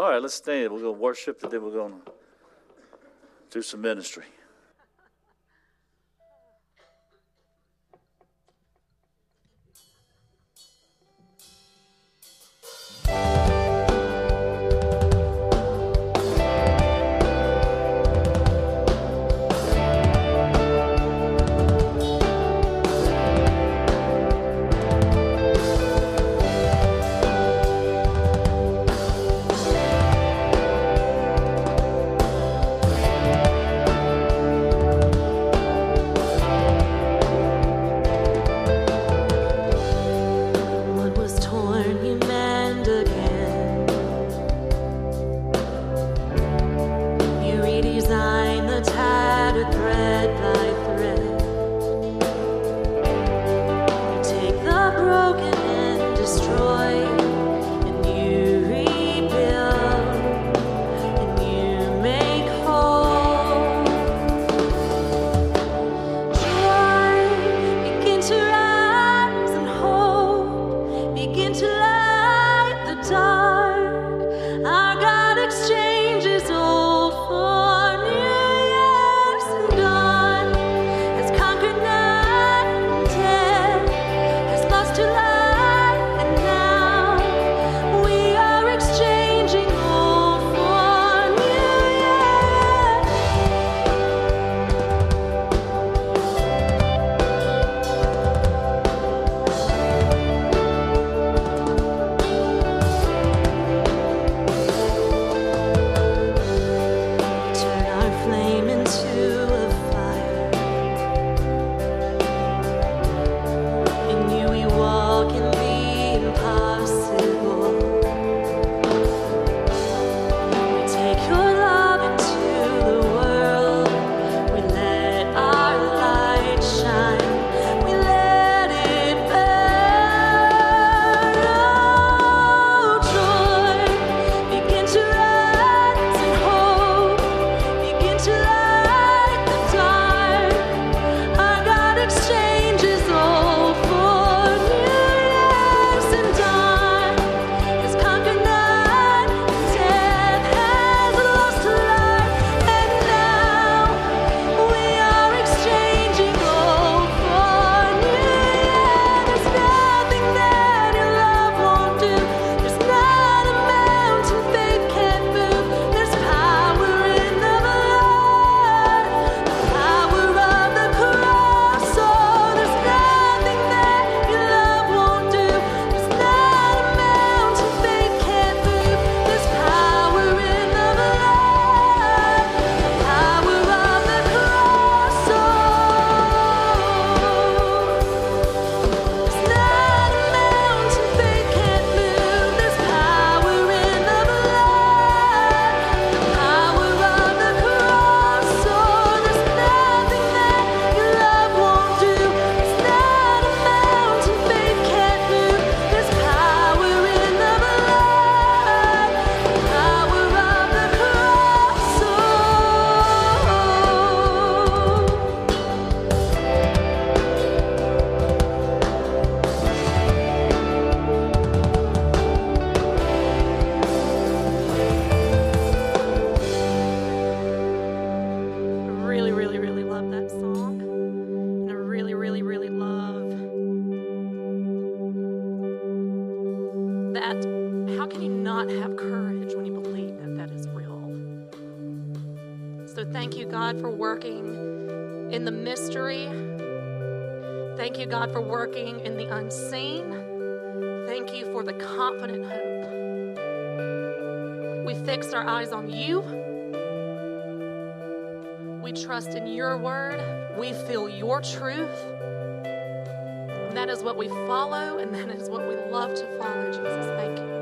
All right, let's stand. We're going to worship, and then we're going to do some ministry. God, for working in the unseen. Thank you for the confident hope. We fix our eyes on you. We trust in your word. We feel your truth. And that is what we follow, and that is what we love to follow, Jesus. Thank you.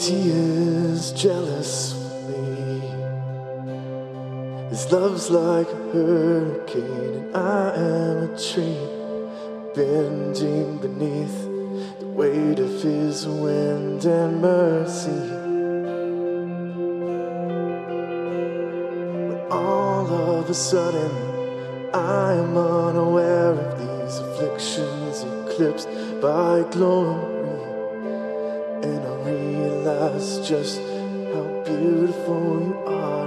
He is jealous of me. His love's like a hurricane, and I am a tree bending beneath the weight of his wind and mercy. When all of a sudden I am unaware of these afflictions eclipsed by glory just how beautiful you are,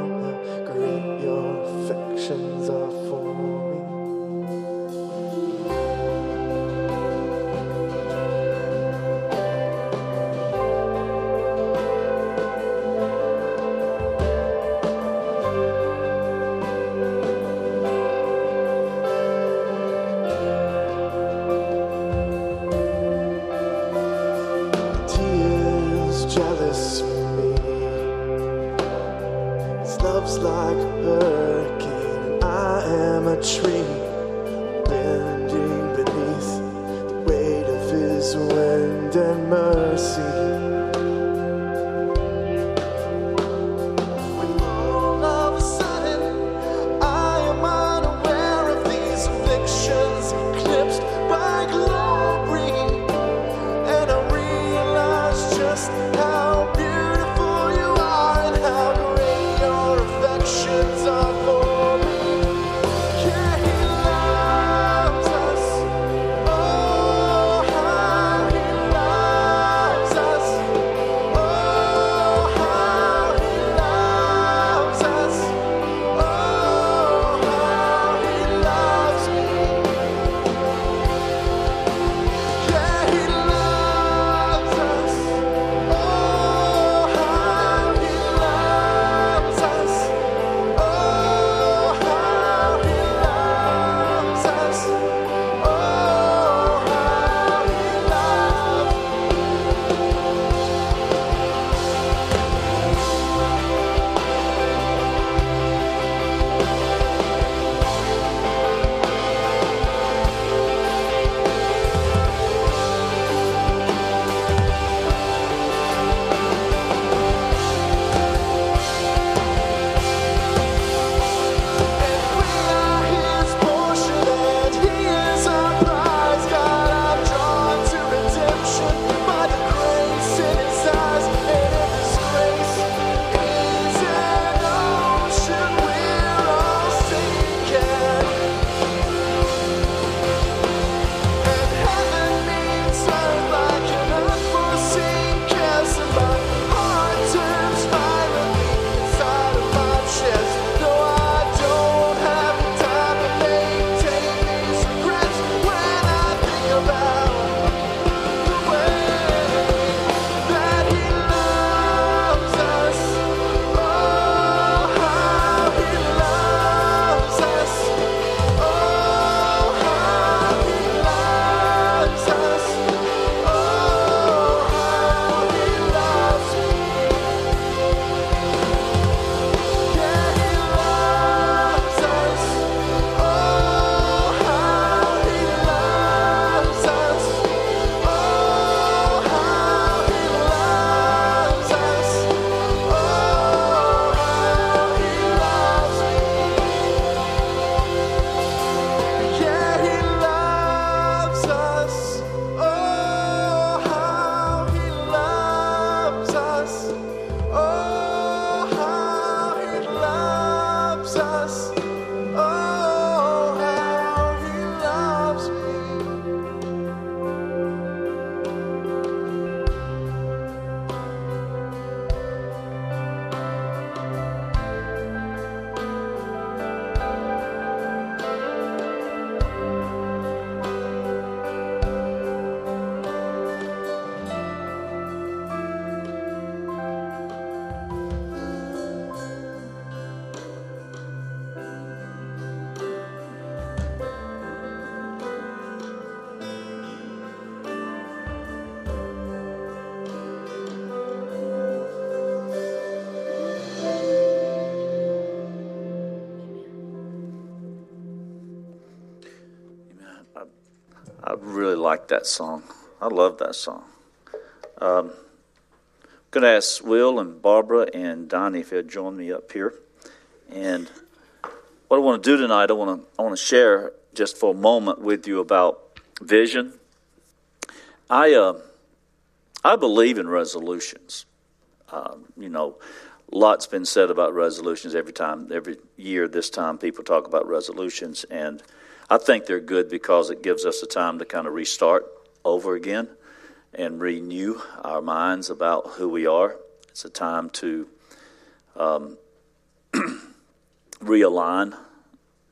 like that song. I love that song. Um, I'm going to ask Will and Barbara and Donnie if they'd join me up here. And what I want to do tonight, I want to I want to share just for a moment with you about vision. I uh, I believe in resolutions. Um, you know, lots been said about resolutions every time, every year. This time, people talk about resolutions, and I think they're good because it gives us a time to kind of restart over again and renew our minds about who we are. It's a time to um, realign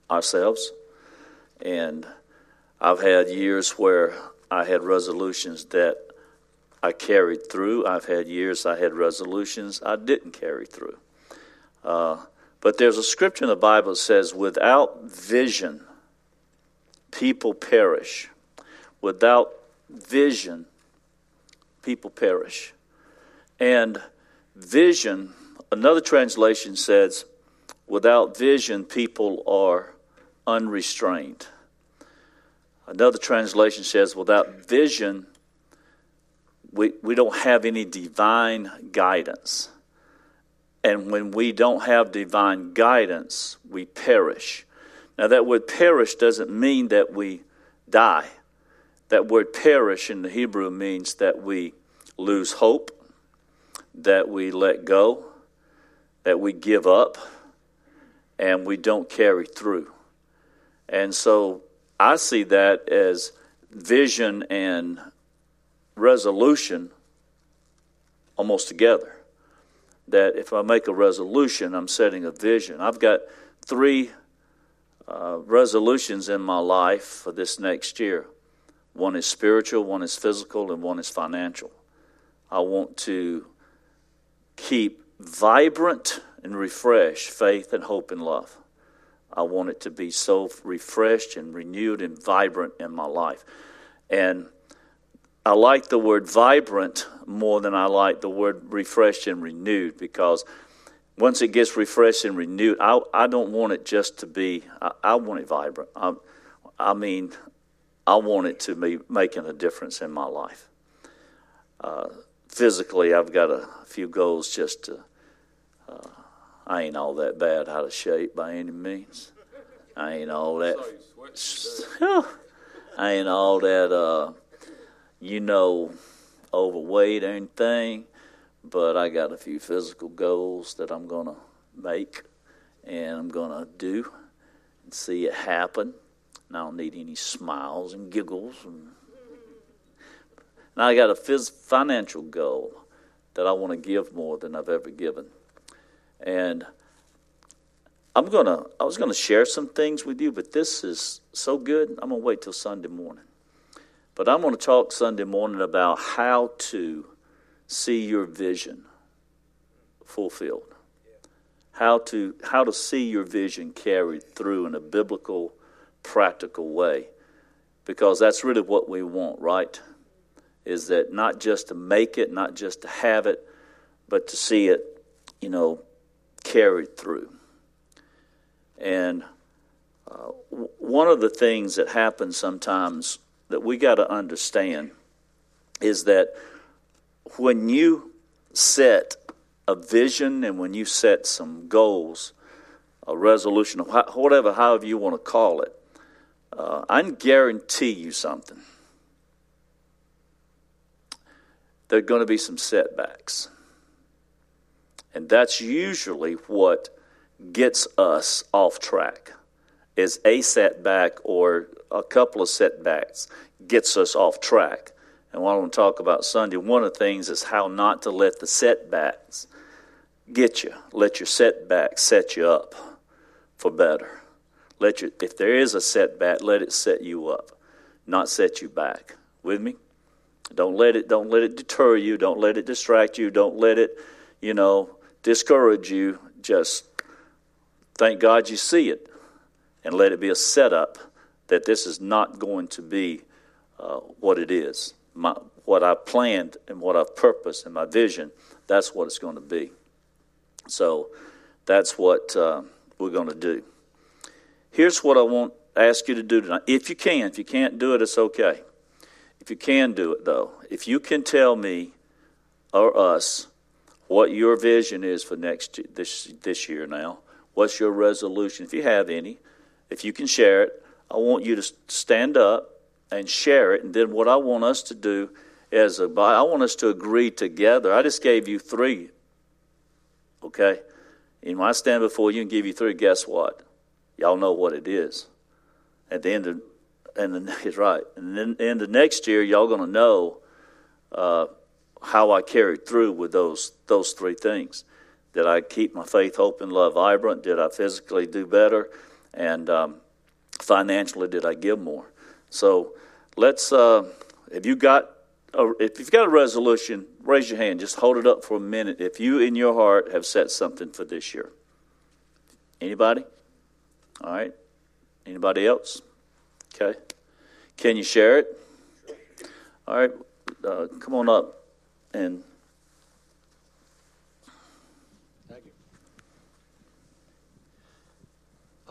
ourselves. And I've had years where I had resolutions that I carried through. I've had years I had resolutions I didn't carry through. Uh, but there's a scripture in the Bible that says, without vision, people perish. Without vision, people perish. And vision, another translation says, without vision, people are unrestrained. Another translation says, without vision, we, we don't have any divine guidance. And when we don't have divine guidance, we perish. Now, that word perish doesn't mean that we die. That word perish in the Hebrew means that we lose hope, that we let go, that we give up, and we don't carry through. And so I see that as vision and resolution almost together. That if I make a resolution, I'm setting a vision. I've got three uh, resolutions in my life for this next year one is spiritual, one is physical, and one is financial. I want to keep vibrant and refreshed faith and hope and love. I want it to be so refreshed and renewed and vibrant in my life. And I like the word vibrant more than I like the word refreshed and renewed because once it gets refreshed and renewed, I, I don't want it just to be, I, I want it vibrant. I, I mean, I want it to be making a difference in my life. Uh, physically, I've got a few goals just to, uh, I ain't all that bad out of shape by any means. I ain't all that, I ain't all that, uh, you know, overweight or anything, but I got a few physical goals that I'm going to make and I'm going to do and see it happen. And I don't need any smiles and giggles. And now I got a phys- financial goal that I want to give more than I've ever given. And I'm gonna I was gonna share some things with you, but this is so good. I'm gonna wait till Sunday morning. But I'm going to talk Sunday morning about how to see your vision fulfilled. How to how to see your vision carried through in a biblical, practical way. Because that's really what we want, right? Is that not just to make it, not just to have it, but to see it, you know, carried through. And uh, one of the things that happens sometimes that we got to understand is that when you set a vision and when you set some goals, a resolution, whatever, however you want to call it, uh, I guarantee you something. There are going to be some setbacks. And that's usually what gets us off track is a setback or a couple of setbacks gets us off track. And what I want to talk about Sunday, one of the things is how not to let the setbacks get you. Let your setbacks set you up for better. Let your, if there is a setback, let it set you up, not set you back. With me? Don't let it don't let it deter you, don't let it distract you, don't let it, you know, discourage you. Just thank God you see it and let it be a setup that this is not going to be uh, what it is. My, what I planned and what I've purposed and my vision, that's what it's going to be. So that's what uh, we're going to do. Here's what I want ask you to do tonight, if you can, if you can't do it, it's okay. If you can do it, though, if you can tell me or us what your vision is for next this this year now, what's your resolution, if you have any, if you can share it, I want you to stand up and share it. And then what I want us to do is, a, I want us to agree together. I just gave you three, okay? And when I stand before you and give you three, guess what? Y'all know what it is. At the end of, and the, it's right. And then in the next year, y'all to know uh, how I carried through with those those three things. Did I keep my faith, hope, and love vibrant? Did I physically do better? And um, financially, did I give more? So let's. Uh, if you got a, if you've got a resolution, raise your hand. Just hold it up for a minute. If you in your heart have set something for this year. Anybody? All right. Anybody else? Okay. Can you share it? All right. Uh, come on up and. Thank you.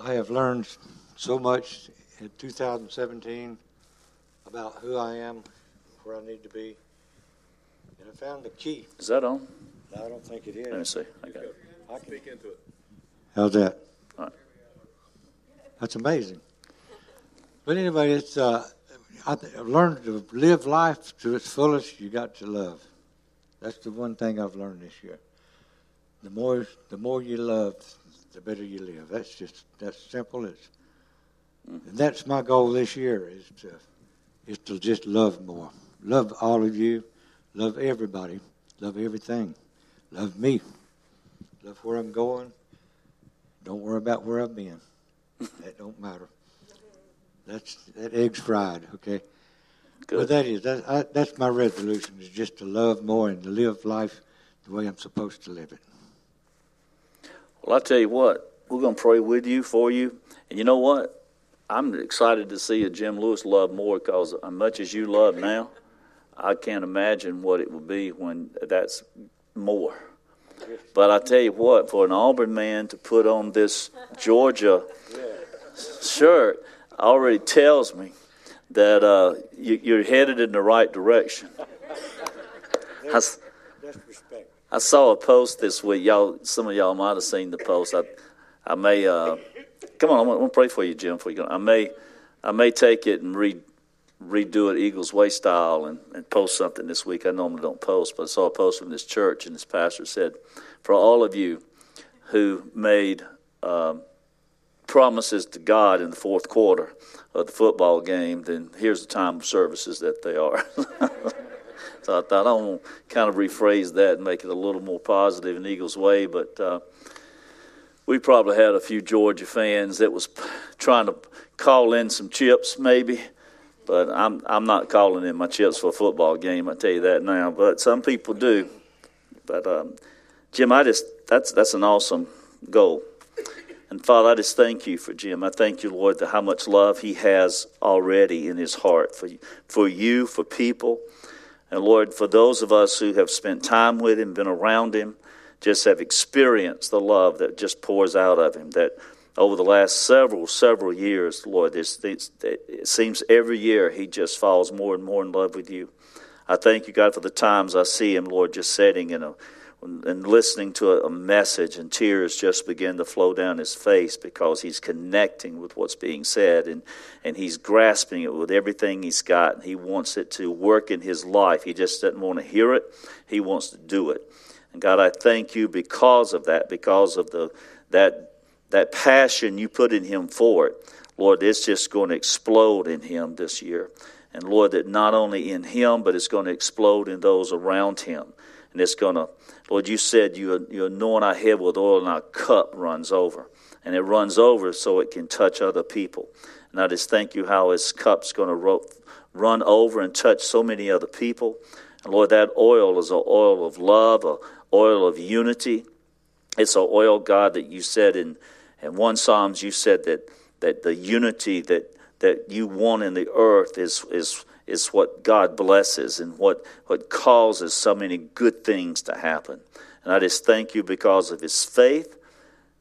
I have learned so much in 2017 about who I am, where I need to be, and I found the key. Is that on? No, I don't think it is. Let me see. I got it. I can speak into it. How's that? All right. That's amazing. But anyway, it's uh, I th- I've learned to live life to its fullest. You got to love. That's the one thing I've learned this year. The more the more you love, the better you live. That's just that's simple as. And that's my goal this year is to is to just love more. Love all of you. Love everybody. Love everything. Love me. Love where I'm going. Don't worry about where I've been. that don't matter. That's that egg's fried, okay? But Good. that is that, I, that's my resolution is just to love more and to live life the way I'm supposed to live it. Well, I tell you what, we're going to pray with you, for you. And you know what? I'm excited to see a Jim Lewis love more because as much as you love now, I can't imagine what it would be when that's more. But I tell you what, for an Auburn man to put on this Georgia shirt already tells me that uh, you, you're headed in the right direction. That's respect. I saw a post this week. Y'all, some of y'all might have seen the post. I, I may. Uh, come on, I'm gonna pray for you, Jim. Before you I may, I may take it and re, redo it Eagles Way style and, and post something this week. I normally don't post, but I saw a post from this church, and this pastor said, "For all of you who made um, promises to God in the fourth quarter of the football game, then here's the time of services that they are." So I thought I want to kind of rephrase that and make it a little more positive in Eagles way. But uh, we probably had a few Georgia fans that was trying to call in some chips, maybe. But I'm I'm not calling in my chips for a football game. I tell you that now. But some people do. But um, Jim, I just that's that's an awesome goal. And Father, I just thank you for Jim. I thank you, Lord, that how much love he has already in his heart for for you, for people. And Lord, for those of us who have spent time with him, been around him, just have experienced the love that just pours out of him, that over the last several, several years, Lord, this, this, it seems every year he just falls more and more in love with you. I thank you, God, for the times I see him, Lord, just sitting in a, and listening to a, message, and tears just begin to flow down his face because he's connecting with what's being said, and, and he's grasping it with everything he's got. And he wants it to work in his life. He just doesn't want to hear it; he wants to do it. And God, I thank you because of that, because of the that that passion you put in him for it. Lord, it's just going to explode in him this year. And Lord, that not only in him, but it's going to explode in those around him. And it's going to, Lord, you said you, you anoint our head with oil and our cup runs over. And it runs over so it can touch other people. And I just thank you how his cup's going to ro- run over and touch so many other people. And Lord, that oil is an oil of love, an oil of unity. It's an oil, God, that you said in, in one Psalms, you said that, that the unity that, that you want in the earth is, is, is what God blesses and what, what causes so many good things to happen. And I just thank you because of his faith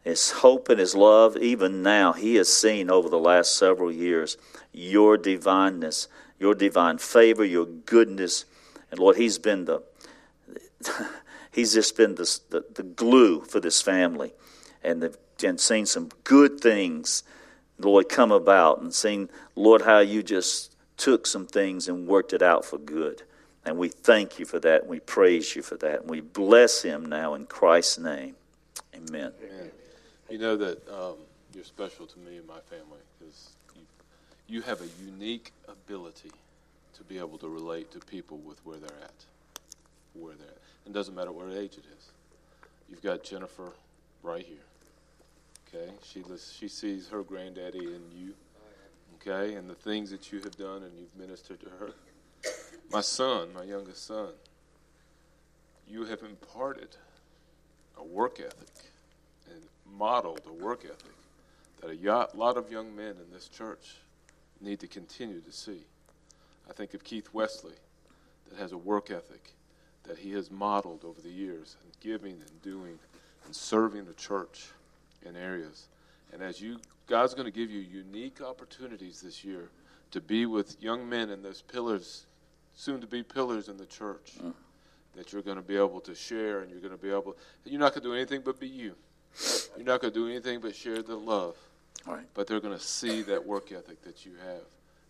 his hope and his love, even now, he has seen over the last several years your divineness, your divine favor, your goodness. And Lord, he's been the he's just been the, the, the glue for this family. And, the, and seen some good things, Lord, come about and seen, Lord, how you just took some things and worked it out for good. And we thank you for that, and we praise you for that, and we bless him now in Christ's name. Amen. Amen. You know that um, you're special to me and my family because you, you have a unique ability to be able to relate to people with where they're at, where they're at. It doesn't matter what age it is. You've got Jennifer right here. Okay, she she sees her granddaddy in you. Okay, and the things that you have done, and you've ministered to her. My son, my youngest son, you have imparted a work ethic and modeled a work ethic that a lot of young men in this church need to continue to see. I think of Keith Wesley, that has a work ethic that he has modeled over the years and giving and doing and serving the church in areas. And as you, God's going to give you unique opportunities this year to be with young men in those pillars, soon to be pillars in the church, mm. that you're going to be able to share and you're going to be able, you're not going to do anything but be you. You're not going to do anything but share the love. Right. But they're going to see that work ethic that you have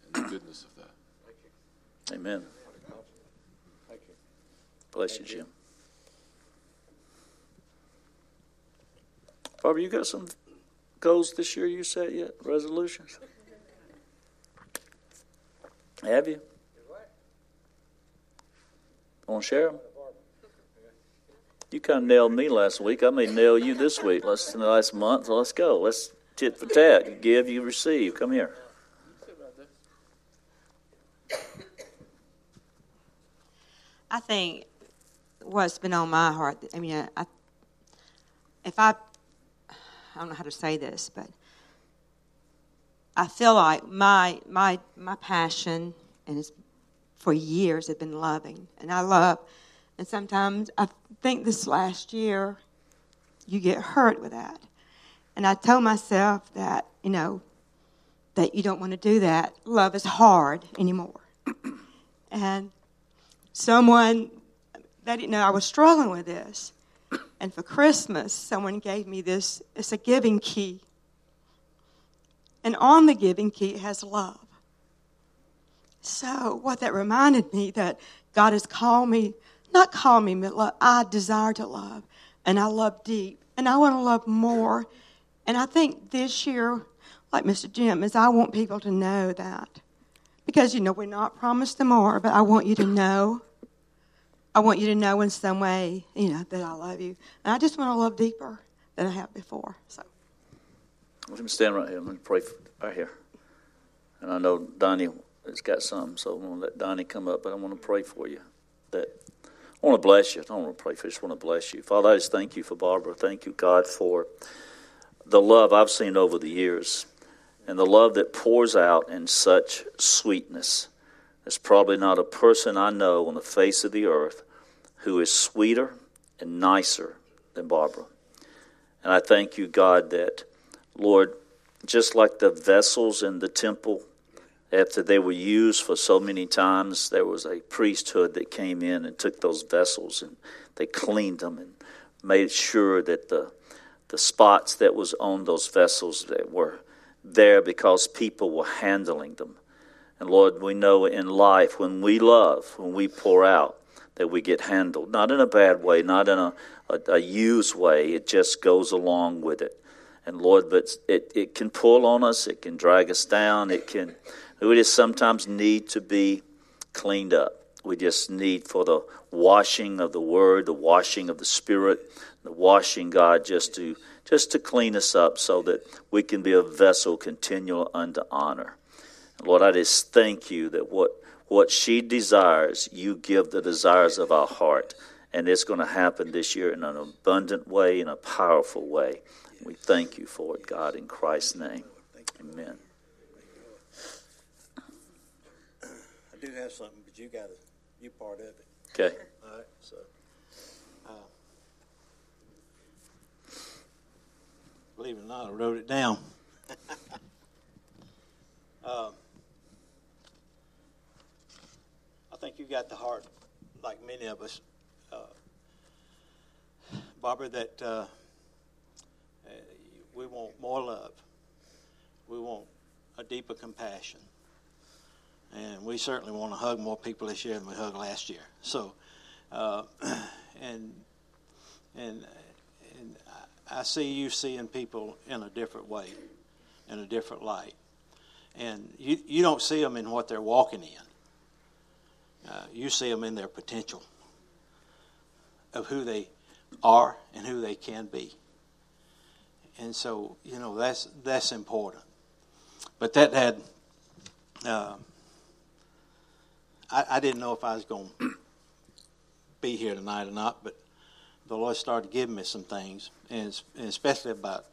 and the goodness of that. Amen. Bless you, Jim. Barbara, you got some goals this year you set yet? Resolutions? Have you? Want to share them? You kind of nailed me last week. I may nail you this week. Let's in the last month. Let's go. Let's tit for tat. You give, you receive. Come here. I think what's been on my heart. I mean, I, if I, I don't know how to say this, but I feel like my my my passion and it's for years have been loving, and I love, and sometimes I think this last year, you get hurt with that, and I told myself that you know that you don't want to do that. Love is hard anymore, and someone they didn't know I was struggling with this. And for Christmas, someone gave me this. It's a giving key. And on the giving key, it has love. So, what that reminded me that God has called me, not called me, but love, I desire to love. And I love deep. And I want to love more. And I think this year, like Mr. Jim, is I want people to know that. Because, you know, we're not promised them more, but I want you to know I want you to know in some way, you know, that I love you. And I just want to love deeper than I have before. So. Let me stand right here. Let me pray right here. And I know Donnie has got some, so I'm going to let Donnie come up, but I want to pray for you. That I want to bless you. I don't want to pray for you. I just want to bless you. Father, I just thank you for Barbara. Thank you, God, for the love I've seen over the years and the love that pours out in such sweetness. There's probably not a person I know on the face of the earth who is sweeter and nicer than Barbara. And I thank you, God, that, Lord, just like the vessels in the temple, after they were used for so many times, there was a priesthood that came in and took those vessels and they cleaned them and made sure that the the spots that was on those vessels that were there because people were handling them. And Lord, we know in life when we love, when we pour out, that we get handled. Not in a bad way, not in a, a, a used way. It just goes along with it. And Lord, but it, it can pull on us, it can drag us down, it can, we just sometimes need to be cleaned up. We just need for the washing of the Word, the washing of the Spirit, the washing, God, just to just to clean us up so that we can be a vessel continual unto honor. Lord, I just thank you that what what she desires, you give the desires of our heart. And it's going to happen this year in an abundant way, in a powerful way. We thank you for it, God, in Christ's name. Amen. I do have something, but you got to, you part of it. Okay. All right, so. Uh, Believe it or not, I wrote it down. uh, I think you've got the heart, like many of us, uh, Barbara, that uh, uh, we want more love. We want a deeper compassion. And we certainly want to hug more people this year than we hugged last year. So, uh, and and and I see you seeing people in a different way, in a different light, and you you don't see them in what they're walking in. Uh, you see them in their potential of who they are and who they can be. And so you know that's that's important. But that had. Uh, I, I didn't know if I was going to be here tonight or not, but the Lord started giving me some things, and, and especially about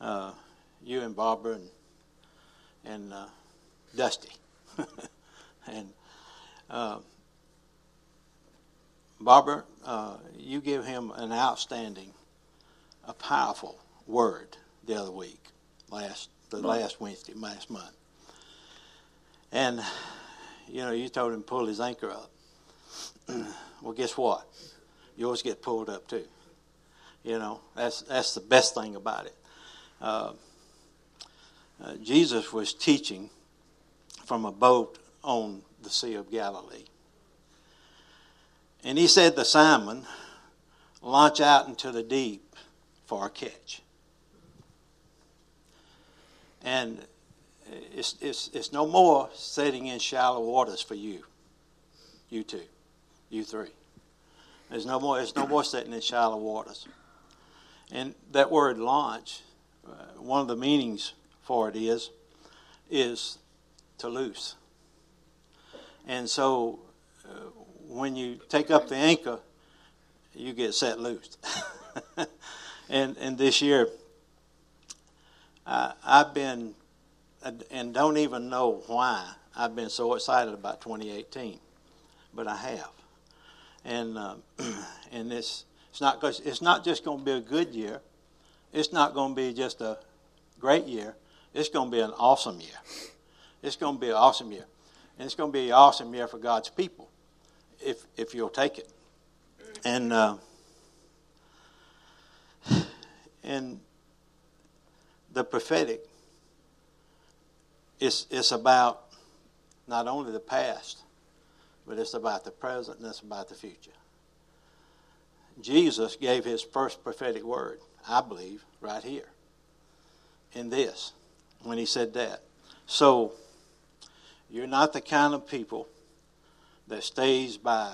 uh, you and Barbara and, and uh, Dusty. and uh, Barbara, uh, you give him an outstanding, a powerful word the other week, last the last Wednesday, last month. And you know, you told him to pull his anchor up. well, guess what? Yours get pulled up too. You know, that's that's the best thing about it. Uh, uh, Jesus was teaching from a boat on the Sea of Galilee. And he said to Simon, Launch out into the deep for a catch. And it's, it's, it's no more sitting in shallow waters for you, you two, you three. There's no more, there's no more sitting in shallow waters. And that word launch, uh, one of the meanings for it is, is to loose. And so uh, when you take up the anchor, you get set loose. and, and this year, I, I've been and don't even know why I've been so excited about 2018, but I have. And uh, and it's it's not it's not just going to be a good year. It's not going to be just a great year. It's going to be an awesome year. It's going to be an awesome year, and it's going to be an awesome year for God's people, if if you'll take it. And uh, and the prophetic it's, it's about not only the past, but it's about the present and it's about the future. Jesus gave his first prophetic word, I believe, right here in this when he said that. So, you're not the kind of people that stays by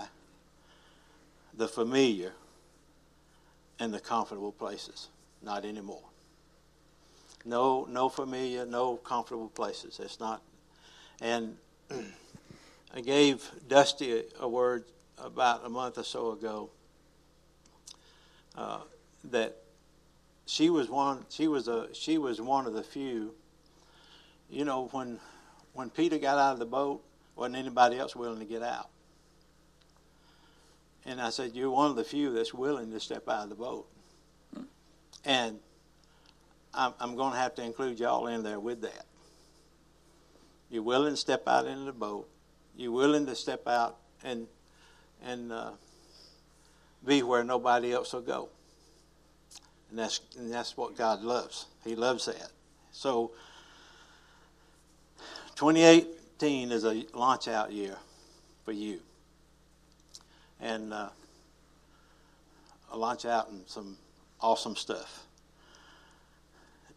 the familiar and the comfortable places. Not anymore. No, no familiar, no comfortable places. It's not. And I gave Dusty a, word about a month or so ago uh, that she was one. She was a. She was one of the few. You know, when when Peter got out of the boat, wasn't anybody else willing to get out. And I said, "You're one of the few that's willing to step out of the boat." And I'm, I'm going to have to include y'all in there with that. You're willing to step out into the boat. You're willing to step out and and uh, be where nobody else will go. And that's and that's what God loves. He loves that. So 2018 is a launch out year for you. And uh, a launch out in some awesome stuff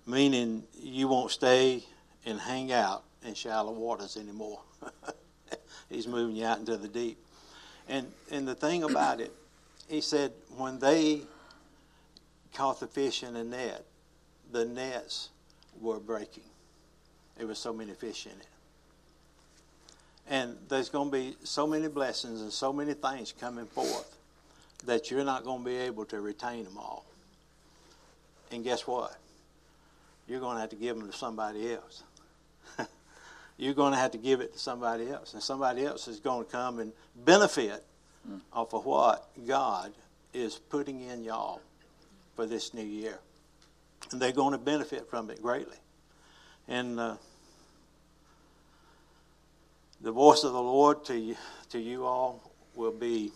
meaning you won't stay and hang out in shallow waters anymore. He's moving you out into the deep. And and the thing about it, he said when they caught the fish in the net, the nets were breaking. There were so many fish in it. And there's going to be so many blessings and so many things coming forth that you're not going to be able to retain them all. And guess what? you're going to have to give them to somebody else. you're going to have to give it to somebody else. And somebody else is going to come and benefit mm. off of what God is putting in y'all for this new year. and they're going to benefit from it greatly. And uh, the voice of the Lord to you, to you all will be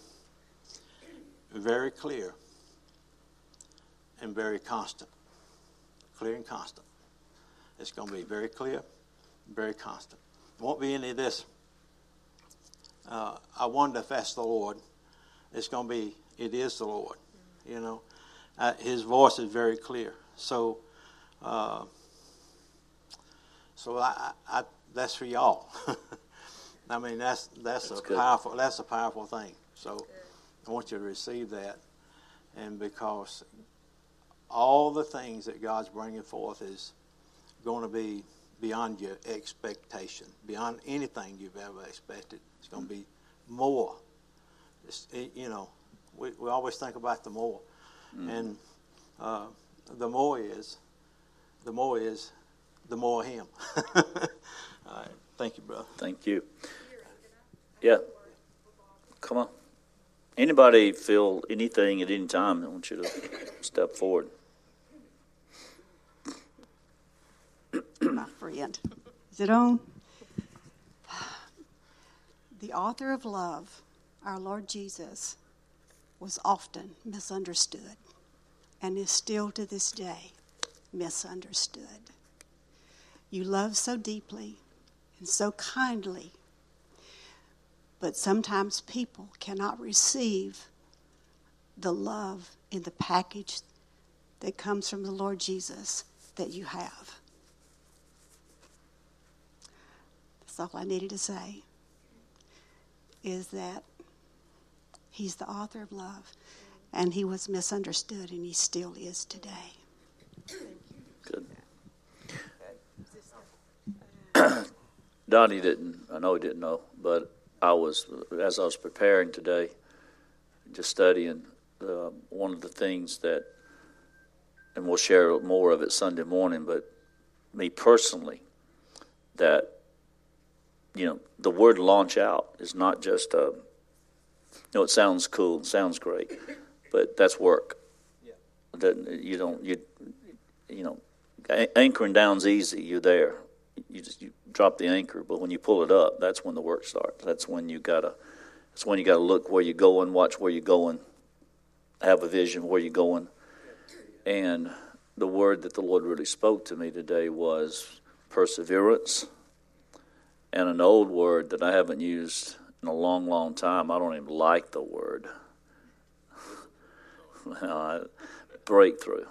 very clear and very constant. Clear and constant. It's going to be very clear, very constant. Won't be any of this. Uh, I wonder if that's the Lord. It's going to be, it is the Lord. You know, uh, His voice is very clear. So, uh, so I, I, that's for y'all. I mean, that's that's, That's a good. powerful that's a powerful thing. So, I want you to receive that, and because all the things that God's bringing forth is going to be beyond your expectation, beyond anything you've ever expected. It's going to be more. It's, it, you know, we, we always think about the more, and uh, the more is, the more is, the more Him. All right, thank you, brother. Thank you. Yeah. Come on. Anybody feel anything at any time? I want you to step forward. my friend. Is it on? The author of love, our Lord Jesus, was often misunderstood and is still to this day misunderstood. You love so deeply and so kindly, but sometimes people cannot receive the love in the package that comes from the Lord Jesus that you have. That's all I needed to say. Is that He's the author of love, and He was misunderstood, and He still is today. Good. Donnie didn't, I know he didn't know, but I was, as I was preparing today, just studying, uh, one of the things that, and we'll share more of it Sunday morning, but me personally, that, you know, the word launch out is not just a, you know, it sounds cool, sounds great, but that's work. Yeah. That you don't, you, you know, anchoring down's easy. You're there. You just you drop the anchor, but when you pull it up, that's when the work starts. That's when you gotta. That's when you gotta look where you're going, watch where you're going, have a vision where you're going. And the word that the Lord really spoke to me today was perseverance, and an old word that I haven't used in a long, long time. I don't even like the word. Uh, breakthrough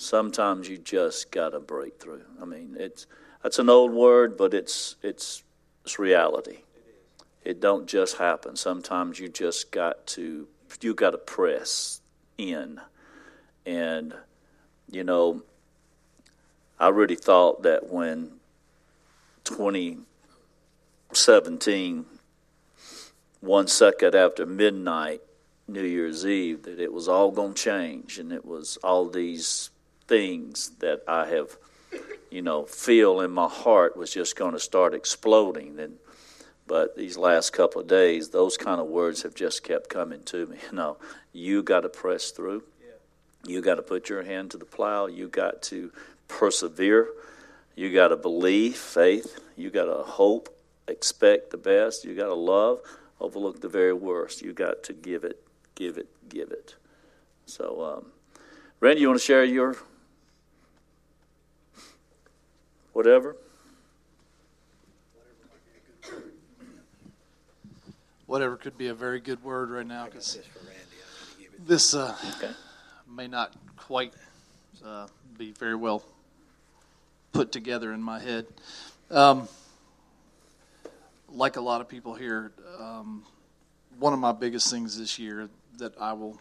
sometimes you just got to break through. I mean, it's that's an old word, but it's it's it's reality. It don't just happen. Sometimes you just got to you got to press in, and you know, I really thought that when 2017, one second after midnight, New Year's Eve that it was all going to change, and it was all these things that I have, you know, feel in my heart was just going to start exploding. And but these last couple of days, those kind of words have just kept coming to me. You know, you got to press through. You got to put your hand to the plow. You got to persevere. You got to believe, faith. You got to hope, expect the best. You got to love, overlook the very worst. You got to give it, give it, give it. So, um, Randy, you want to share your whatever? whatever could be a very good word right now because this uh, Okay. may not quite uh, be very well put together in my head. Um, like a lot of people here, um, one of my biggest things this year that I will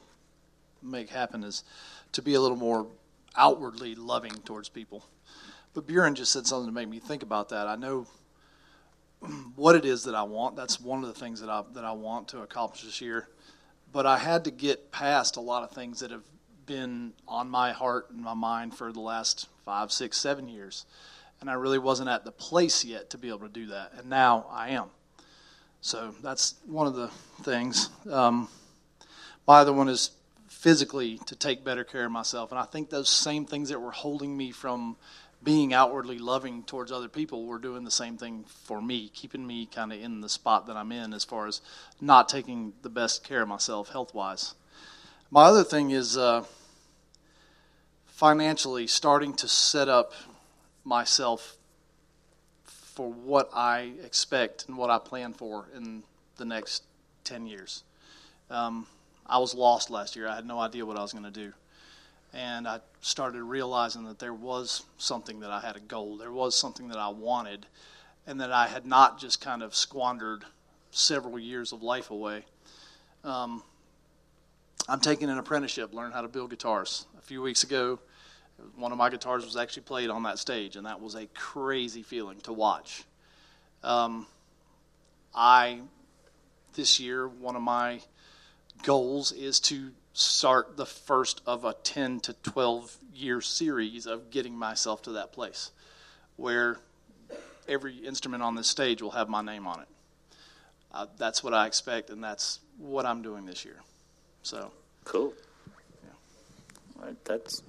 make happen is to be a little more outwardly loving towards people. But Buren just said something to make me think about that. I know what it is that I want. That's one of the things that I that I want to accomplish this year. But I had to get past a lot of things that have been on my heart and my mind for the last five, six, seven years, and I really wasn't at the place yet to be able to do that. And now I am. So that's one of the things. Um, my other one is physically to take better care of myself. And I think those same things that were holding me from being outwardly loving towards other people were doing the same thing for me, keeping me kind of in the spot that I'm in as far as not taking the best care of myself health wise. My other thing is uh, financially starting to set up myself for what I expect and what I plan for in the next 10 years. Um, I was lost last year. I had no idea what I was going to do. And I started realizing that there was something that I had a goal, there was something that I wanted, and that I had not just kind of squandered several years of life away. Um, I'm taking an apprenticeship, learn how to build guitars. A few weeks ago, one of my guitars was actually played on that stage, and that was a crazy feeling to watch. Um, I, this year, one of my goals is to start the first of a 10 to 12 year series of getting myself to that place where every instrument on this stage will have my name on it. Uh, that's what I expect, and that's what I'm doing this year. So cool. Yeah. All right, that's.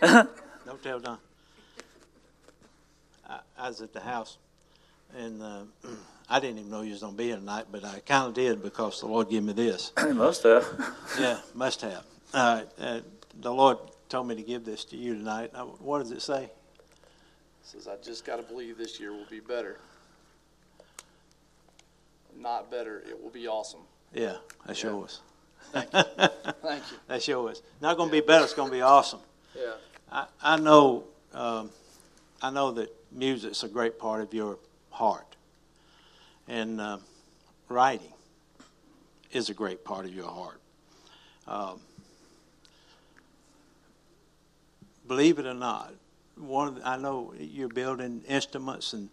Don't tell Don. I, I was at the house, and uh, I didn't even know you was gonna be here tonight, but I kind of did because the Lord gave me this. must have. yeah, must have. Uh, uh, the Lord told me to give this to you tonight. Uh, what does it say? It says, "I just got to believe this year will be better. Not better, it will be awesome." Yeah, that sure was. Thank you. Thank you. That sure was. Not going to be better. It's going to be awesome. Yeah. I, I know. Um, I know that music's a great part of your heart, and uh, writing is a great part of your heart. Um, believe it or not, one the, I know you're building instruments and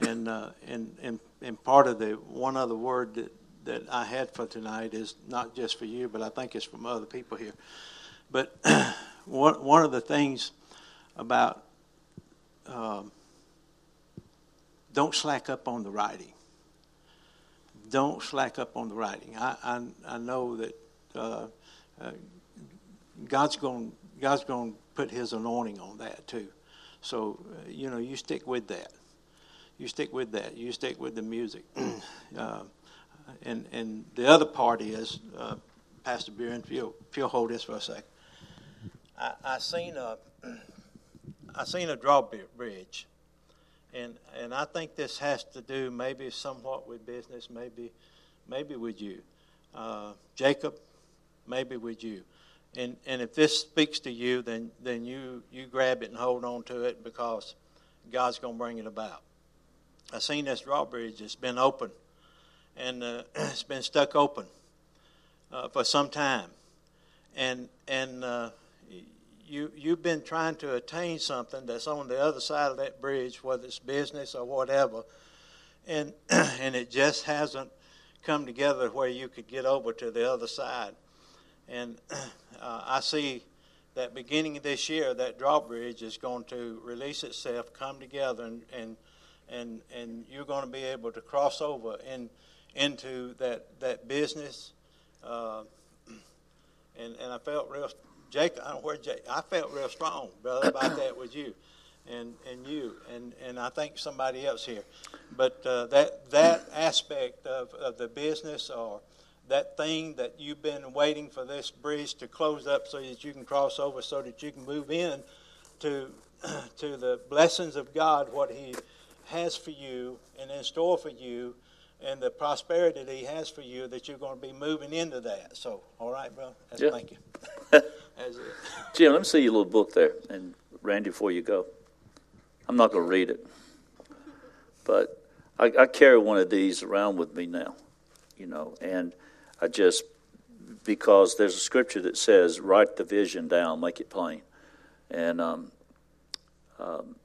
and uh, and and and part of the one other word that that I had for tonight is not just for you, but I think it's from other people here. But one one of the things about um, don't slack up on the writing. Don't slack up on the writing. I I, I know that uh, uh, God's going God's going to put His anointing on that too. So uh, you know you stick with that. You stick with that. You stick with the music. Uh, and and the other part is uh, Pastor Buren. If you'll, if you'll hold this for a second. I, I seen a I seen a drawbridge, and and I think this has to do maybe somewhat with business, maybe maybe with you, uh, Jacob, maybe with you, and and if this speaks to you, then then you you grab it and hold on to it because God's going to bring it about. I seen this drawbridge. It's been open, and uh, it's been stuck open uh, for some time, and and uh, you you've been trying to attain something that's on the other side of that bridge, whether it's business or whatever, and and it just hasn't come together where you could get over to the other side. And uh, I see that beginning of this year, that drawbridge is going to release itself, come together, and and and, and you're going to be able to cross over in, into that that business. Uh, and and I felt real Jake, I don't know where Jake. I felt real strong, brother, about that with you, and and you, and and I think somebody else here. But uh, that that aspect of, of the business or that thing that you've been waiting for this bridge to close up so that you can cross over, so that you can move in to to the blessings of God, what He has for you and in store for you and the prosperity that he has for you that you're going to be moving into that. So, all right, bro. That's, yeah. Thank you. Jim, let me see your little book there. And Randy, before you go, I'm not going to read it, but I, I carry one of these around with me now, you know, and I just because there's a scripture that says, "Write the vision down, make it plain," and um, um,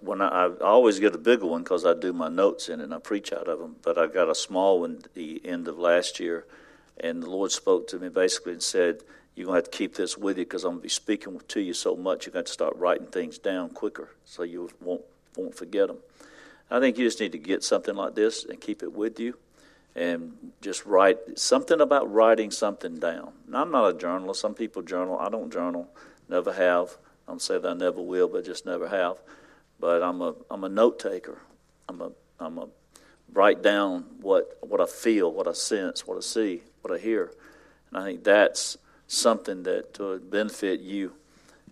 when I, I always get a bigger one because I do my notes in it and I preach out of them. But I got a small one the end of last year, and the Lord spoke to me basically and said, "You're gonna have to keep this with you because I'm gonna be speaking to you so much. You're gonna have to start writing things down quicker so you won't won't forget them." I think you just need to get something like this and keep it with you and just write something about writing something down. Now, I'm not a journalist. Some people journal. I don't journal, never have. I don't say that I never will, but just never have. But I'm a I'm a note taker. I'm a I'm a write down what what I feel, what I sense, what I see, what I hear, and I think that's something that would benefit you.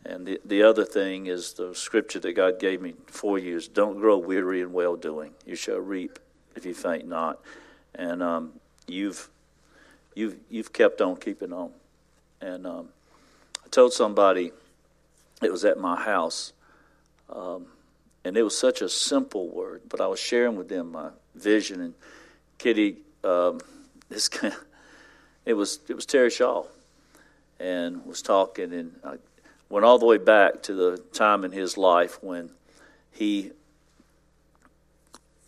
And the, the other thing is the scripture that God gave me for you is don't grow weary in well doing. You shall reap if you faint not. And um, you've you've you've kept on keeping on. And um, I told somebody it was at my house, um, and it was such a simple word, but I was sharing with them my vision. And Kitty, um, this kind of, it was it was Terry Shaw, and was talking, and I went all the way back to the time in his life when he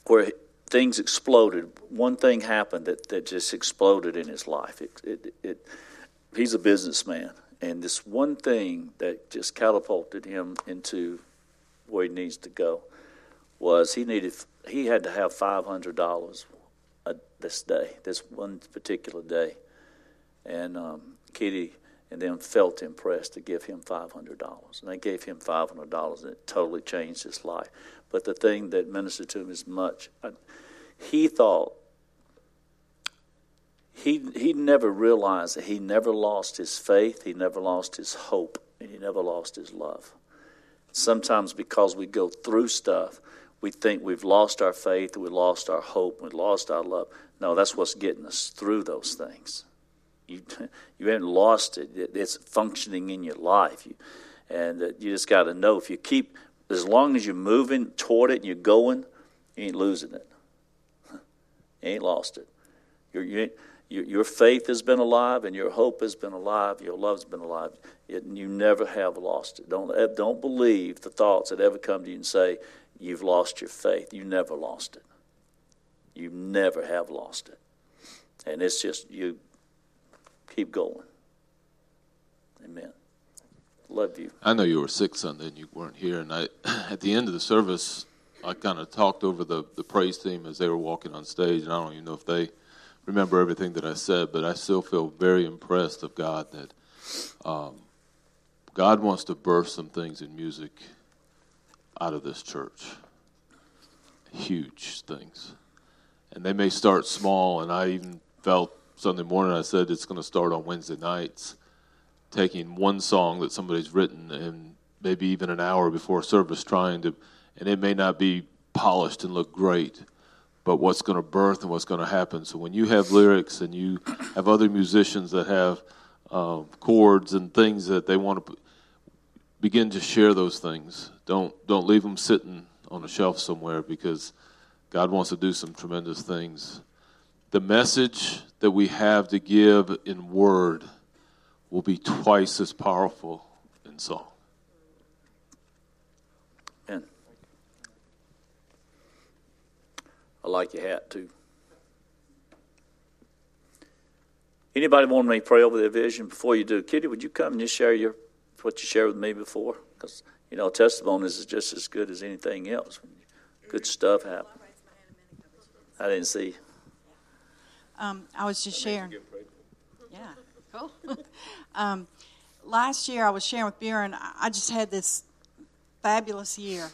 where things exploded. One thing happened that, that just exploded in his life. It, it, it, he's a businessman, and this one thing that just catapulted him into where he needs to go was he needed he had to have five hundred dollars this day, this one particular day, and um, Kitty and then felt impressed to give him five hundred dollars, and they gave him five hundred dollars, and it totally changed his life. But the thing that ministered to him as much, I, he thought he he never realized that he never lost his faith, he never lost his hope, and he never lost his love. Sometimes because we go through stuff, we think we've lost our faith, we lost our hope, we lost our love. No, that's what's getting us through those things. You you haven't lost it; it's functioning in your life. You, and uh, you just got to know if you keep as long as you're moving toward it and you're going, you ain't losing it. You ain't lost it. Your, you, your faith has been alive and your hope has been alive. Your love's been alive. It, you never have lost it. Don't, don't believe the thoughts that ever come to you and say, you've lost your faith. You never lost it. You never have lost it. And it's just, you keep going. Amen. Love you. I know you were sick Sunday and you weren't here. And I, at the end of the service, I kind of talked over the, the praise team as they were walking on stage, and I don't even know if they remember everything that I said, but I still feel very impressed of God that um, God wants to birth some things in music out of this church. Huge things. And they may start small, and I even felt Sunday morning, I said it's going to start on Wednesday nights, taking one song that somebody's written and maybe even an hour before service trying to and it may not be polished and look great, but what's going to birth and what's going to happen. So when you have lyrics and you have other musicians that have um, chords and things that they want to begin to share those things. Don't don't leave them sitting on a shelf somewhere because God wants to do some tremendous things. The message that we have to give in word will be twice as powerful in song. I like your hat too. Anybody want me to pray over their vision before you do? Kitty, would you come and just share your what you shared with me before? Because you know, testimonies is just as good as anything else. Good stuff happens. I didn't see. Um, I was just sharing. Yeah, cool. um, last year, I was sharing with Buren. I just had this fabulous year.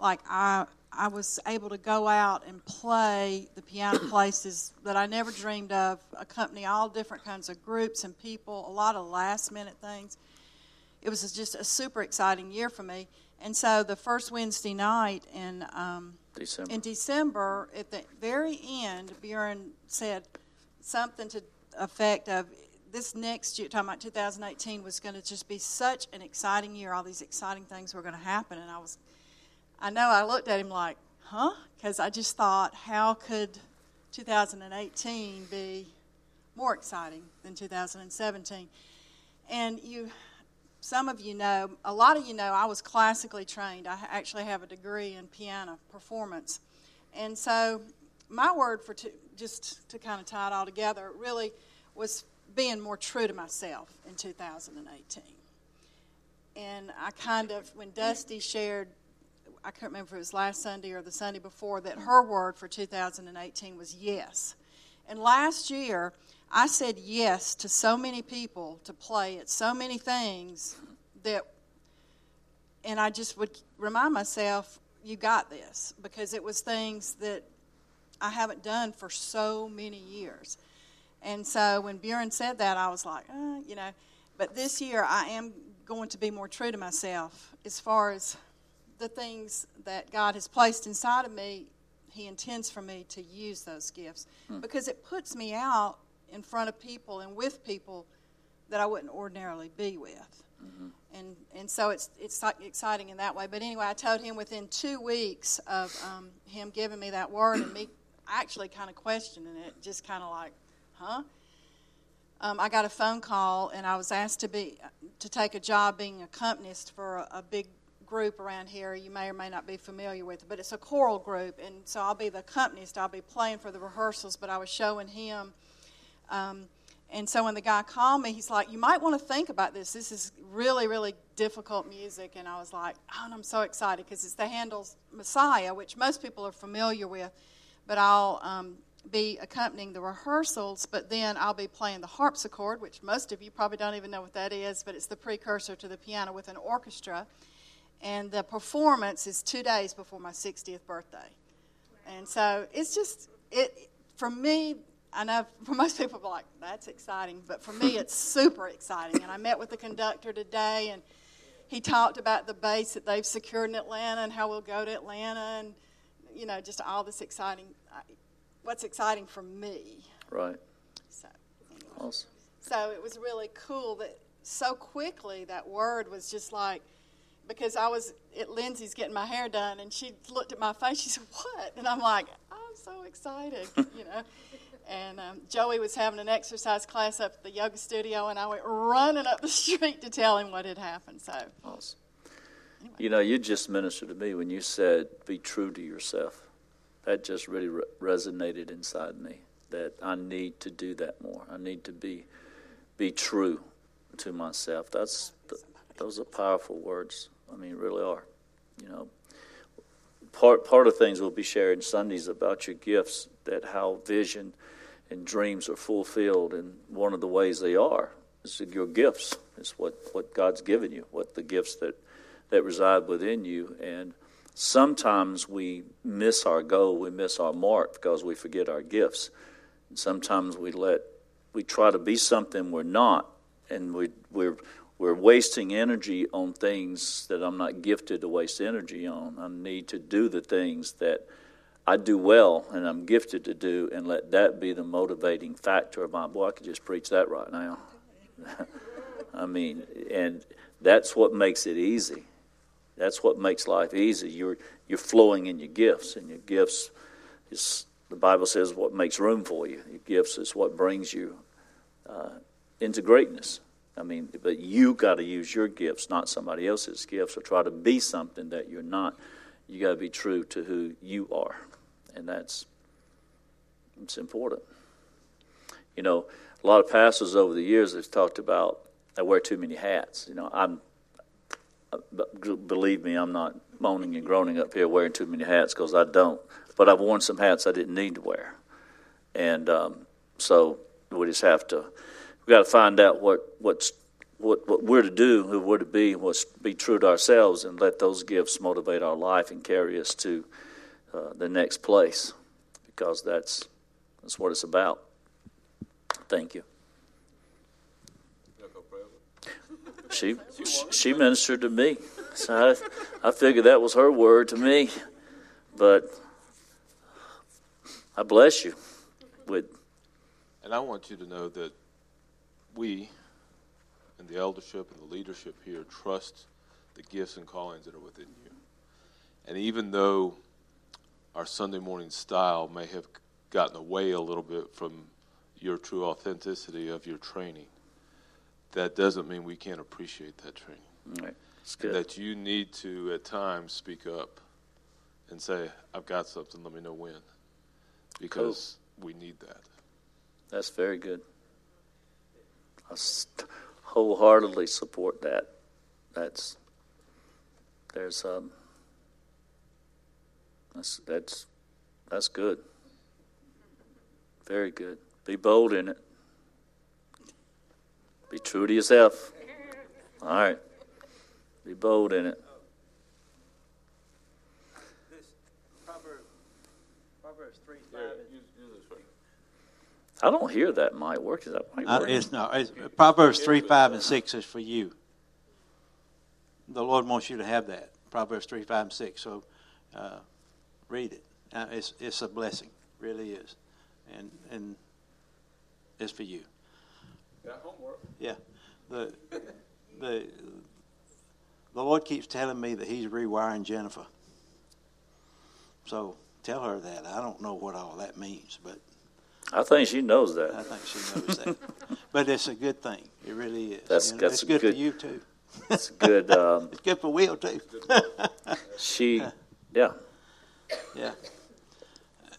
Like I, I was able to go out and play the piano places that I never dreamed of, accompany all different kinds of groups and people, a lot of last minute things. It was just a super exciting year for me. And so the first Wednesday night in um, December. in December, at the very end, Buren said something to effect of this next year, talking about 2018, was going to just be such an exciting year. All these exciting things were going to happen, and I was I know I looked at him like, huh? Because I just thought, how could 2018 be more exciting than 2017? And you, some of you know, a lot of you know, I was classically trained. I actually have a degree in piano performance. And so my word for just to kind of tie it all together really was being more true to myself in 2018. And I kind of, when Dusty shared I can't remember if it was last Sunday or the Sunday before, that her word for 2018 was yes. And last year, I said yes to so many people to play at so many things that, and I just would remind myself, you got this, because it was things that I haven't done for so many years. And so when Buren said that, I was like, uh, you know, but this year I am going to be more true to myself as far as the things that God has placed inside of me. He intends for me to use those gifts hmm. because it puts me out in front of people and with people that I wouldn't ordinarily be with. Mm-hmm. And, and so it's, it's exciting in that way. But anyway, I told him within two weeks of um, him giving me that word and me actually kind of questioning it, just kind of like, huh? Um, I got a phone call and I was asked to be to take a job being a accompanist for a, a big group around here. You may or may not be familiar with but it's a choral group, and so I'll be the accompanist. I'll be playing for the rehearsals, but I was showing him. Um, and so when the guy called me, he's like, "You might want to think about this. This is really, really difficult music." And I was like, "Oh, and I'm so excited because it's the Handel's Messiah, which most people are familiar with." But I'll um, be accompanying the rehearsals, but then I'll be playing the harpsichord, which most of you probably don't even know what that is, but it's the precursor to the piano with an orchestra. And the performance is two days before my 60th birthday. And so it's just, it for me, I know for most people, like, that's exciting, but for me, it's super exciting. And I met with the conductor today, and he talked about the base that they've secured in Atlanta and how we'll go to Atlanta and, you know, just all this exciting what's exciting for me. Right. So, anyway. awesome. So it was really cool that so quickly that word was just like, because I was at Lindsay's getting my hair done, and she looked at my face. She said, "What?" And I'm like, "I'm so excited," you know. And um, Joey was having an exercise class up at the yoga studio, and I went running up the street to tell him what had happened. So awesome. Anyway. You know, you just ministered to me when you said, "Be true to yourself." that just really re- resonated inside me that I need to do that more. I need to be be true to myself. That's those are powerful words. I mean, really are. You know, part part of things we'll be sharing Sundays about your gifts, that how vision and dreams are fulfilled, and one of the ways they are is your gifts. Is what what God's given you, what the gifts that that reside within you, and sometimes we miss our goal, we miss our mark because we forget our gifts. And sometimes we let we try to be something we're not, and we we're we're wasting energy on things that I'm not gifted to waste energy on. I need to do the things that I do well and I'm gifted to do, and let that be the motivating factor of my. Boy, I could just preach that right now. I mean, and that's what makes it easy. That's what makes life easy. You're you're flowing in your gifts, and your gifts is the Bible says what makes room for you. Your gifts is what brings you uh, into greatness. I mean, but you got to use your gifts, not somebody else's gifts, or try to be something that you're not. You got to be true to who you are, and that's it's important. You know, a lot of pastors over the years have talked about I wear too many hats. You know, I'm believe me, I'm not moaning and groaning up here wearing too many hats because I don't. But I've worn some hats I didn't need to wear, and um, so we just have to. We got to find out what what's what, what we're to do, who we're to be, was be true to ourselves, and let those gifts motivate our life and carry us to uh, the next place, because that's that's what it's about. Thank you. She she ministered to me, so I, I figured that was her word to me. But I bless you with. And I want you to know that we, and the eldership and the leadership here, trust the gifts and callings that are within you. And even though our Sunday morning style may have gotten away a little bit from your true authenticity of your training, that doesn't mean we can't appreciate that training. Right. That you need to, at times, speak up and say, I've got something, let me know when. Because cool. we need that. That's very good. I wholeheartedly support that. That's, there's, um, That's that's that's good. Very good. Be bold in it. Be true to yourself. All right. Be bold in it. I don't hear that might work. Is that might Uh, it's no. It's, Proverbs three, five, and six is for you. The Lord wants you to have that. Proverbs three, five, and six. So, uh, read it. Uh, it's it's a blessing, really is, and and it's for you. Got homework. Yeah, the the the Lord keeps telling me that He's rewiring Jennifer. So tell her that. I don't know what all that means, but I think she knows that. I think she knows that. but it's a good thing. It really is. That's- You know, that's it's good, good- for you too. It's good. Um, It's good for Will too. she, yeah. Yeah.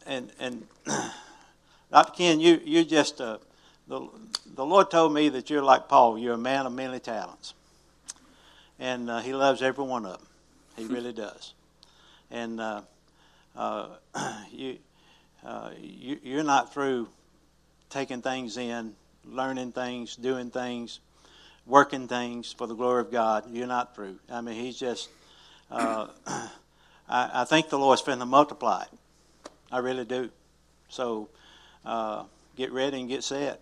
And and Dr. Ken, you you just uh, the the Lord told me that you're like Paul. You're a man of many talents, and uh, He loves every one of them. He really does. And uh, uh, you uh, you you're not through taking things in, learning things, doing things, working things for the glory of God. You're not through. I mean, He's just. I, I think the Lord's finna multiply it. I really do. So uh, get ready and get set.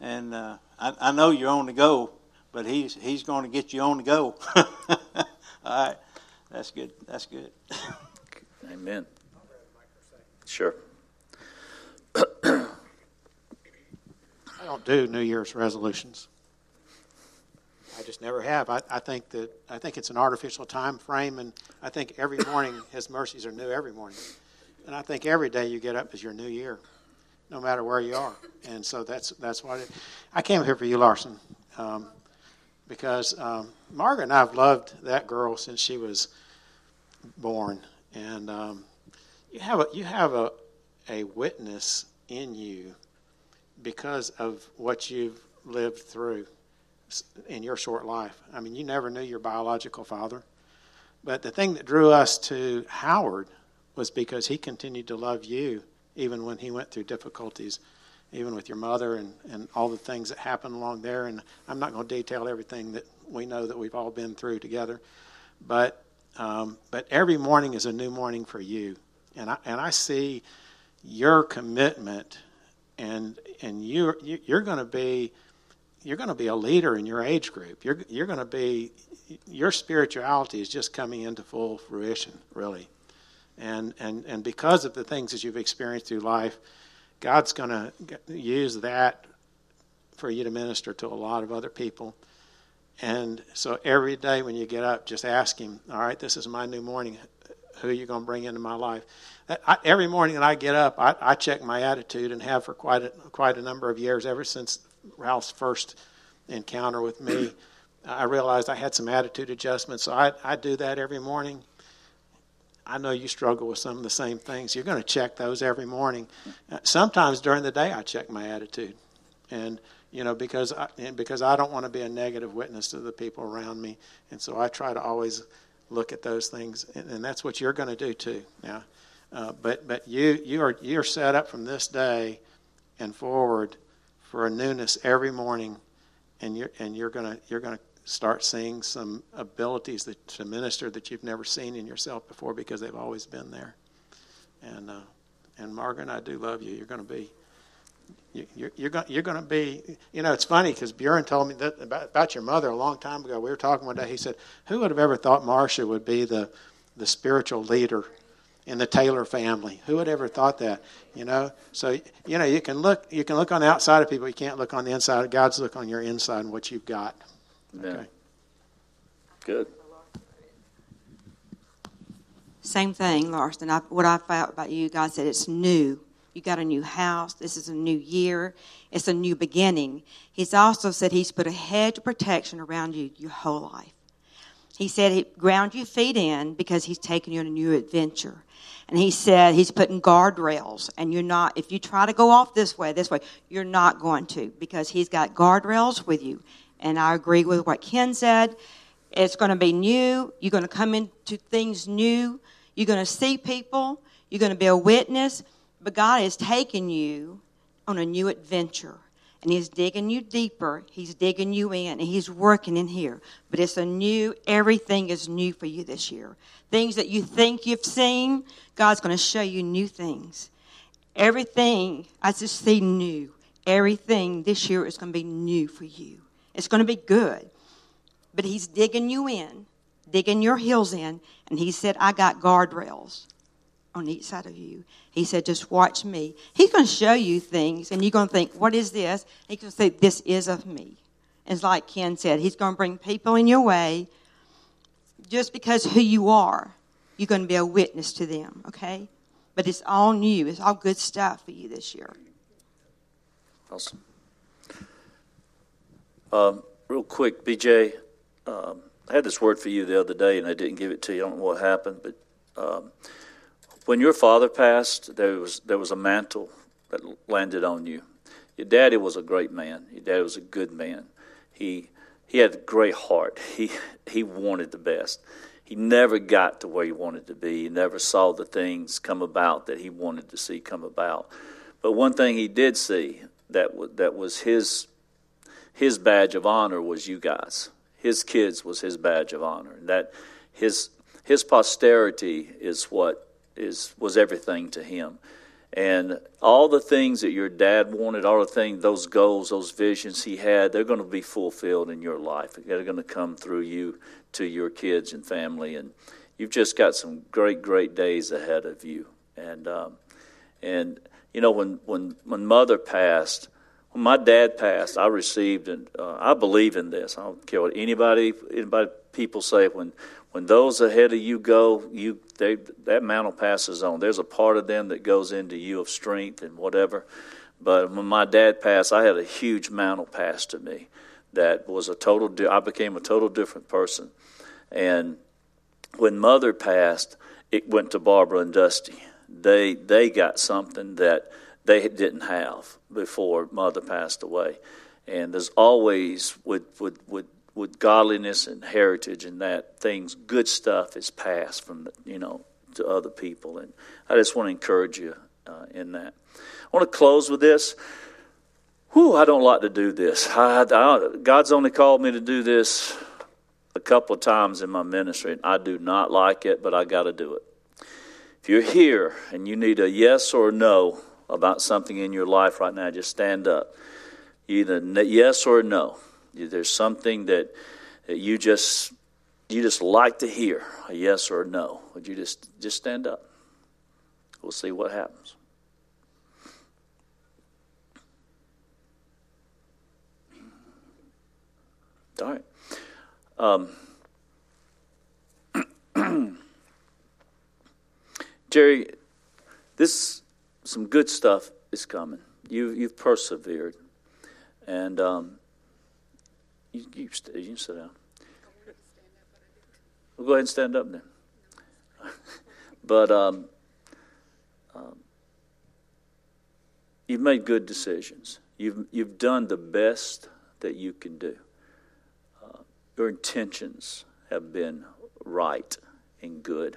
And uh, I, I know you're on the go, but he's he's going to get you on the go. All right, that's good. That's good. Amen. Sure. I don't do New Year's resolutions. I just never have. I, I think that I think it's an artificial time frame, and I think every morning His mercies are new every morning, and I think every day you get up is your new year, no matter where you are. And so that's that's why I came here for you, Larson, um, because um, Margaret and I have loved that girl since she was born, and um, you have a you have a a witness in you because of what you've lived through in your short life. I mean, you never knew your biological father. But the thing that drew us to Howard was because he continued to love you even when he went through difficulties, even with your mother and, and all the things that happened along there. And I'm not going to detail everything that we know that we've all been through together. But, um, but every morning is a new morning for you. And I, and I see your commitment and and you- you're going to be you're going to be a leader in your age group. You're you're going to be your spirituality is just coming into full fruition, really. And and and because of the things that you've experienced through life, God's going to use that for you to minister to a lot of other people. And so every day when you get up, just ask Him, "All right, this is my new morning. Who are you going to bring into my life?" I, every morning that I get up, I, I check my attitude and have for quite a, quite a number of years, ever since Ralph's first encounter with me. I realized I had some attitude adjustments, so I, I do that every morning. I know you struggle with some of the same things. You're going to check those every morning. Sometimes during the day, I check my attitude, and you know because I, and because I don't want to be a negative witness to the people around me, and so I try to always look at those things, and, and that's what you're going to do too. Now, uh, but but you you are you're set up from this day and forward for a newness every morning, and you're and you're gonna you're gonna start seeing some abilities that to minister that you've never seen in yourself before because they've always been there. And uh, and Margaret, I do love you. You're going to be. you- You're, you're going. You're going to be. You know, it's funny because Bjorn told me that about, about your mother a long time ago. We were talking one day. He said, "Who would have ever thought Marcia would be the, the spiritual leader in the Taylor family. Who would ever thought that? You know, so you know you can look you can look on the outside of people. You can't look on the inside. God's look on your inside and what you've got. Yeah. Okay. Good. Same thing, Larson. I, what I felt about you, God said it's new. You got a new house. This is a new year. It's a new beginning. He's also said He's put a hedge of protection around you your whole life. He said ground your feet in because He's taking you on a new adventure. And He said He's putting guardrails, and you're not. If you try to go off this way, this way, you're not going to because He's got guardrails with you. And I agree with what Ken said. It's going to be new. You're going to come into things new. You're going to see people. You're going to be a witness. But God is taking you on a new adventure. And He's digging you deeper. He's digging you in. And He's working in here. But it's a new, everything is new for you this year. Things that you think you've seen, God's going to show you new things. Everything, I just see new. Everything this year is going to be new for you. It's going to be good. But He's digging you in, digging your heels in. And He said, I got guardrails on each side of you. He said, just watch me. He's going to show you things, and you're going to think, what is this? He's going to say, this is of me. It's like Ken said, he's going to bring people in your way just because who you are. You're going to be a witness to them, okay? But it's all new. It's all good stuff for you this year. Awesome. Um, real quick, BJ, um, I had this word for you the other day, and I didn't give it to you. I don't know what happened, but um, when your father passed, there was there was a mantle that landed on you. Your daddy was a great man. Your daddy was a good man. He he had a great heart. He he wanted the best. He never got to where he wanted to be. He never saw the things come about that he wanted to see come about. But one thing he did see that was, that was his his badge of honor was you guys. His kids was his badge of honor. And that his his posterity is what is was everything to him. And all the things that your dad wanted, all the things, those goals, those visions he had, they're going to be fulfilled in your life. They're going to come through you to your kids and family. And you've just got some great, great days ahead of you. And um, and you know when when when mother passed, when my dad passed, I received and uh, I believe in this. I don't care what anybody anybody people say when when those ahead of you go, you they, that mantle passes on. There's a part of them that goes into you of strength and whatever. But when my dad passed, I had a huge mantle passed to me that was a total. I became a total different person. And when mother passed, it went to Barbara and Dusty. They they got something that they didn't have before mother passed away. And there's always with with with with godliness and heritage and that things good stuff is passed from the, you know to other people. And i just want to encourage you uh, in that. I want to close with this. Whew, i don't like to do this. I, I, god's only called me to do this a couple of times in my ministry and i do not like it but i got to do it. If you're here and you need a yes or a no about something in your life right now just stand up. Either yes or no there's something that, that you just you just like to hear a yes or a no. Would you just just stand up? We'll see what happens. All right. Um, Jerry, this some good stuff is coming. You you've persevered, and um, you, you, you can sit down. We'll go ahead and stand up then. but um, um, you've made good decisions. You've you've done the best that you can do. Uh, your intentions have been right and good,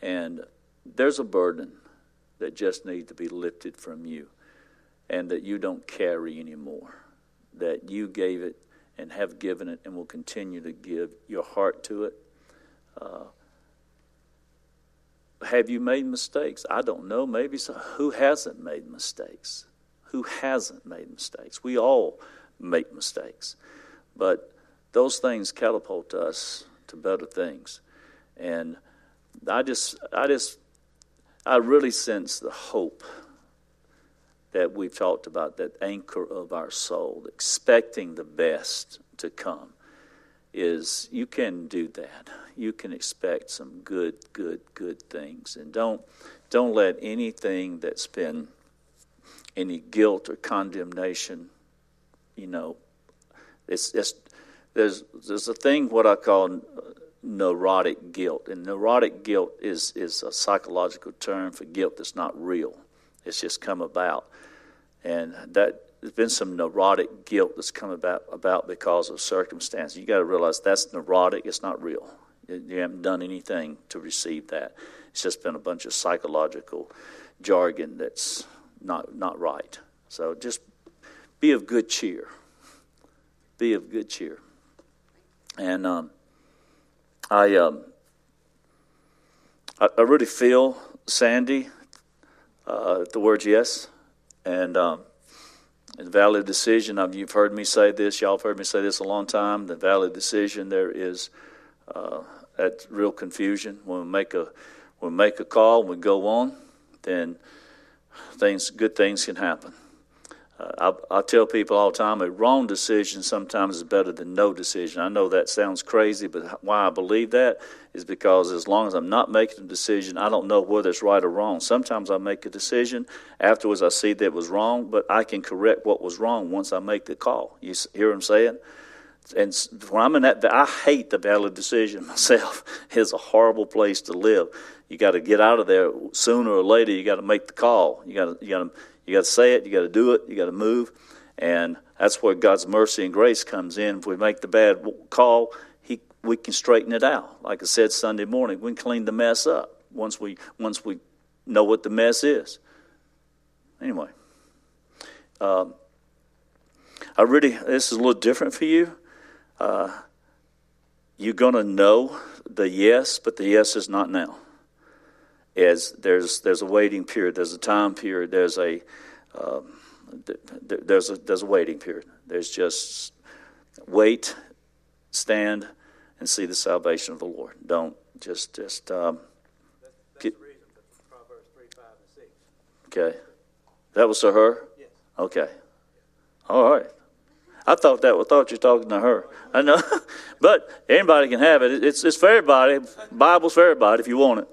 and there's a burden that just needs to be lifted from you, and that you don't carry anymore. That you gave it and have given it and will continue to give your heart to it. Uh, have you made mistakes? I don't know. Maybe so. Who hasn't made mistakes? Who hasn't made mistakes? We all make mistakes. But those things catapult us to better things. And I just, I just, I really sense the hope that we've talked about, that anchor of our soul, expecting the best to come, is you can do that. You can expect some good, good, good things, and don't don't let anything that's been any guilt or condemnation, you know, it's, it's there's there's a thing what I call neurotic guilt, and neurotic guilt is is a psychological term for guilt that's not real. It's just come about. And that there's been some neurotic guilt that's come about about because of circumstances. You got to realize that's neurotic. It's not real. You haven't done anything to receive that. It's just been a bunch of psychological jargon that's not not right. So just be of good cheer. Be of good cheer. And um, I, um, I, I really feel Sandy uh, the word yes, and um, the valley of decision. I've, you've heard me say this. Y'all have heard me say this a long time. The valley of decision. There is uh, that real confusion when we make a when we make a call. We go on, then things good things can happen. Uh, I, I, tell people all the time a wrong decision sometimes is better than no decision. I know that sounds crazy, but why I believe that is because as long as I'm not making a decision, I don't know whether it's right or wrong. Sometimes I make a decision, afterwards I see that it was wrong, but I can correct what was wrong once I make the call. You hear what I'm saying? And when I'm in that, I hate the valley of decision myself. It's a horrible place to live. You got to get out of there sooner or later. You got to make the call. You got to, you got to you got to say it, you got to do it, you got to move. And that's where God's mercy and grace comes in. If we make the bad call, we can straighten it out. Like I said Sunday morning, we can clean the mess up once we, once we know what the mess is. Anyway, um, I really, this is a little different for you. Uh, you're to know the yes, but the yes is not now is there's there's a waiting period, there's a time period, there's a um, there's a there's a waiting period. There's just wait, stand, and see the salvation of the Lord. Don't just just. Um, that's, that's get, the reason for Proverbs three, five, and six. Okay, that was to her. Yes. Okay. All right. I thought that. I thought you were talking to her. I know, but anybody can have it. It's it's for everybody. Bible's for everybody if you want it.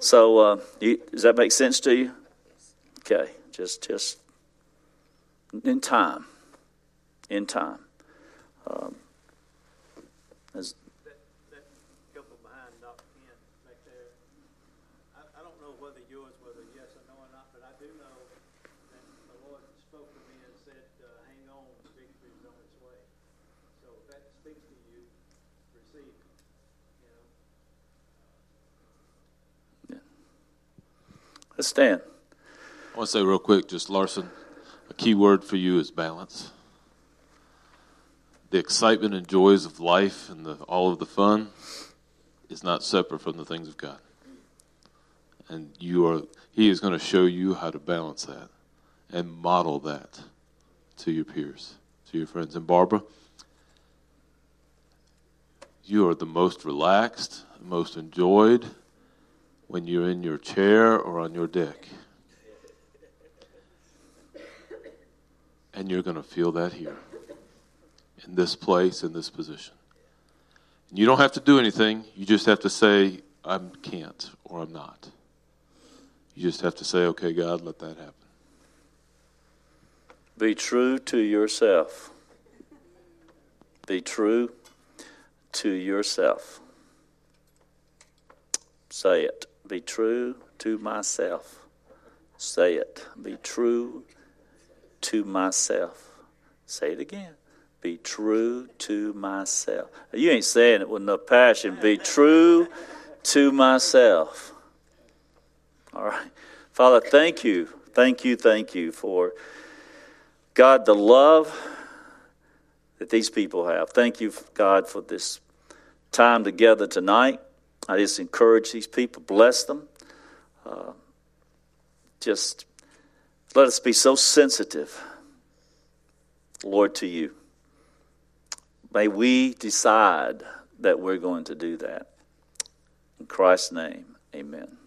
So, uh, you, does that make sense to you? Okay, just just in time, in time. Um, as that, that couple behind Dr. Kent back there, I, I don't know whether yours was a yes or no or not, but I do know that the Lord spoke to me and said, uh, "Hang on, victory is on its way." So if that speaks to you. Receive it. Yeah. Let's stand. I want to say real quick, just Larson, a key word for you is balance. The excitement and joys of life and the, all of the fun is not separate from the things of God. And you are he is going to show you how to balance that and model that to your peers, to your friends. And Barbara, you are the most relaxed, most enjoyed, when you're in your chair or on your deck. And you're going to feel that here, in this place, in this position. And you don't have to do anything. You just have to say, I can't or I'm not. You just have to say, okay, God, let that happen. Be true to yourself. Be true to yourself. Say it. Be true to myself. Say it. Be true to myself. Say it again. Be true to myself. You ain't saying it with no passion. Be true to myself. All right. Father, thank you. Thank you. Thank you for God, the love that these people have. Thank you, God, for this time together tonight. I just encourage these people, bless them. Uh, just let us be so sensitive, Lord, to you. May we decide that we're going to do that. In Christ's name, amen.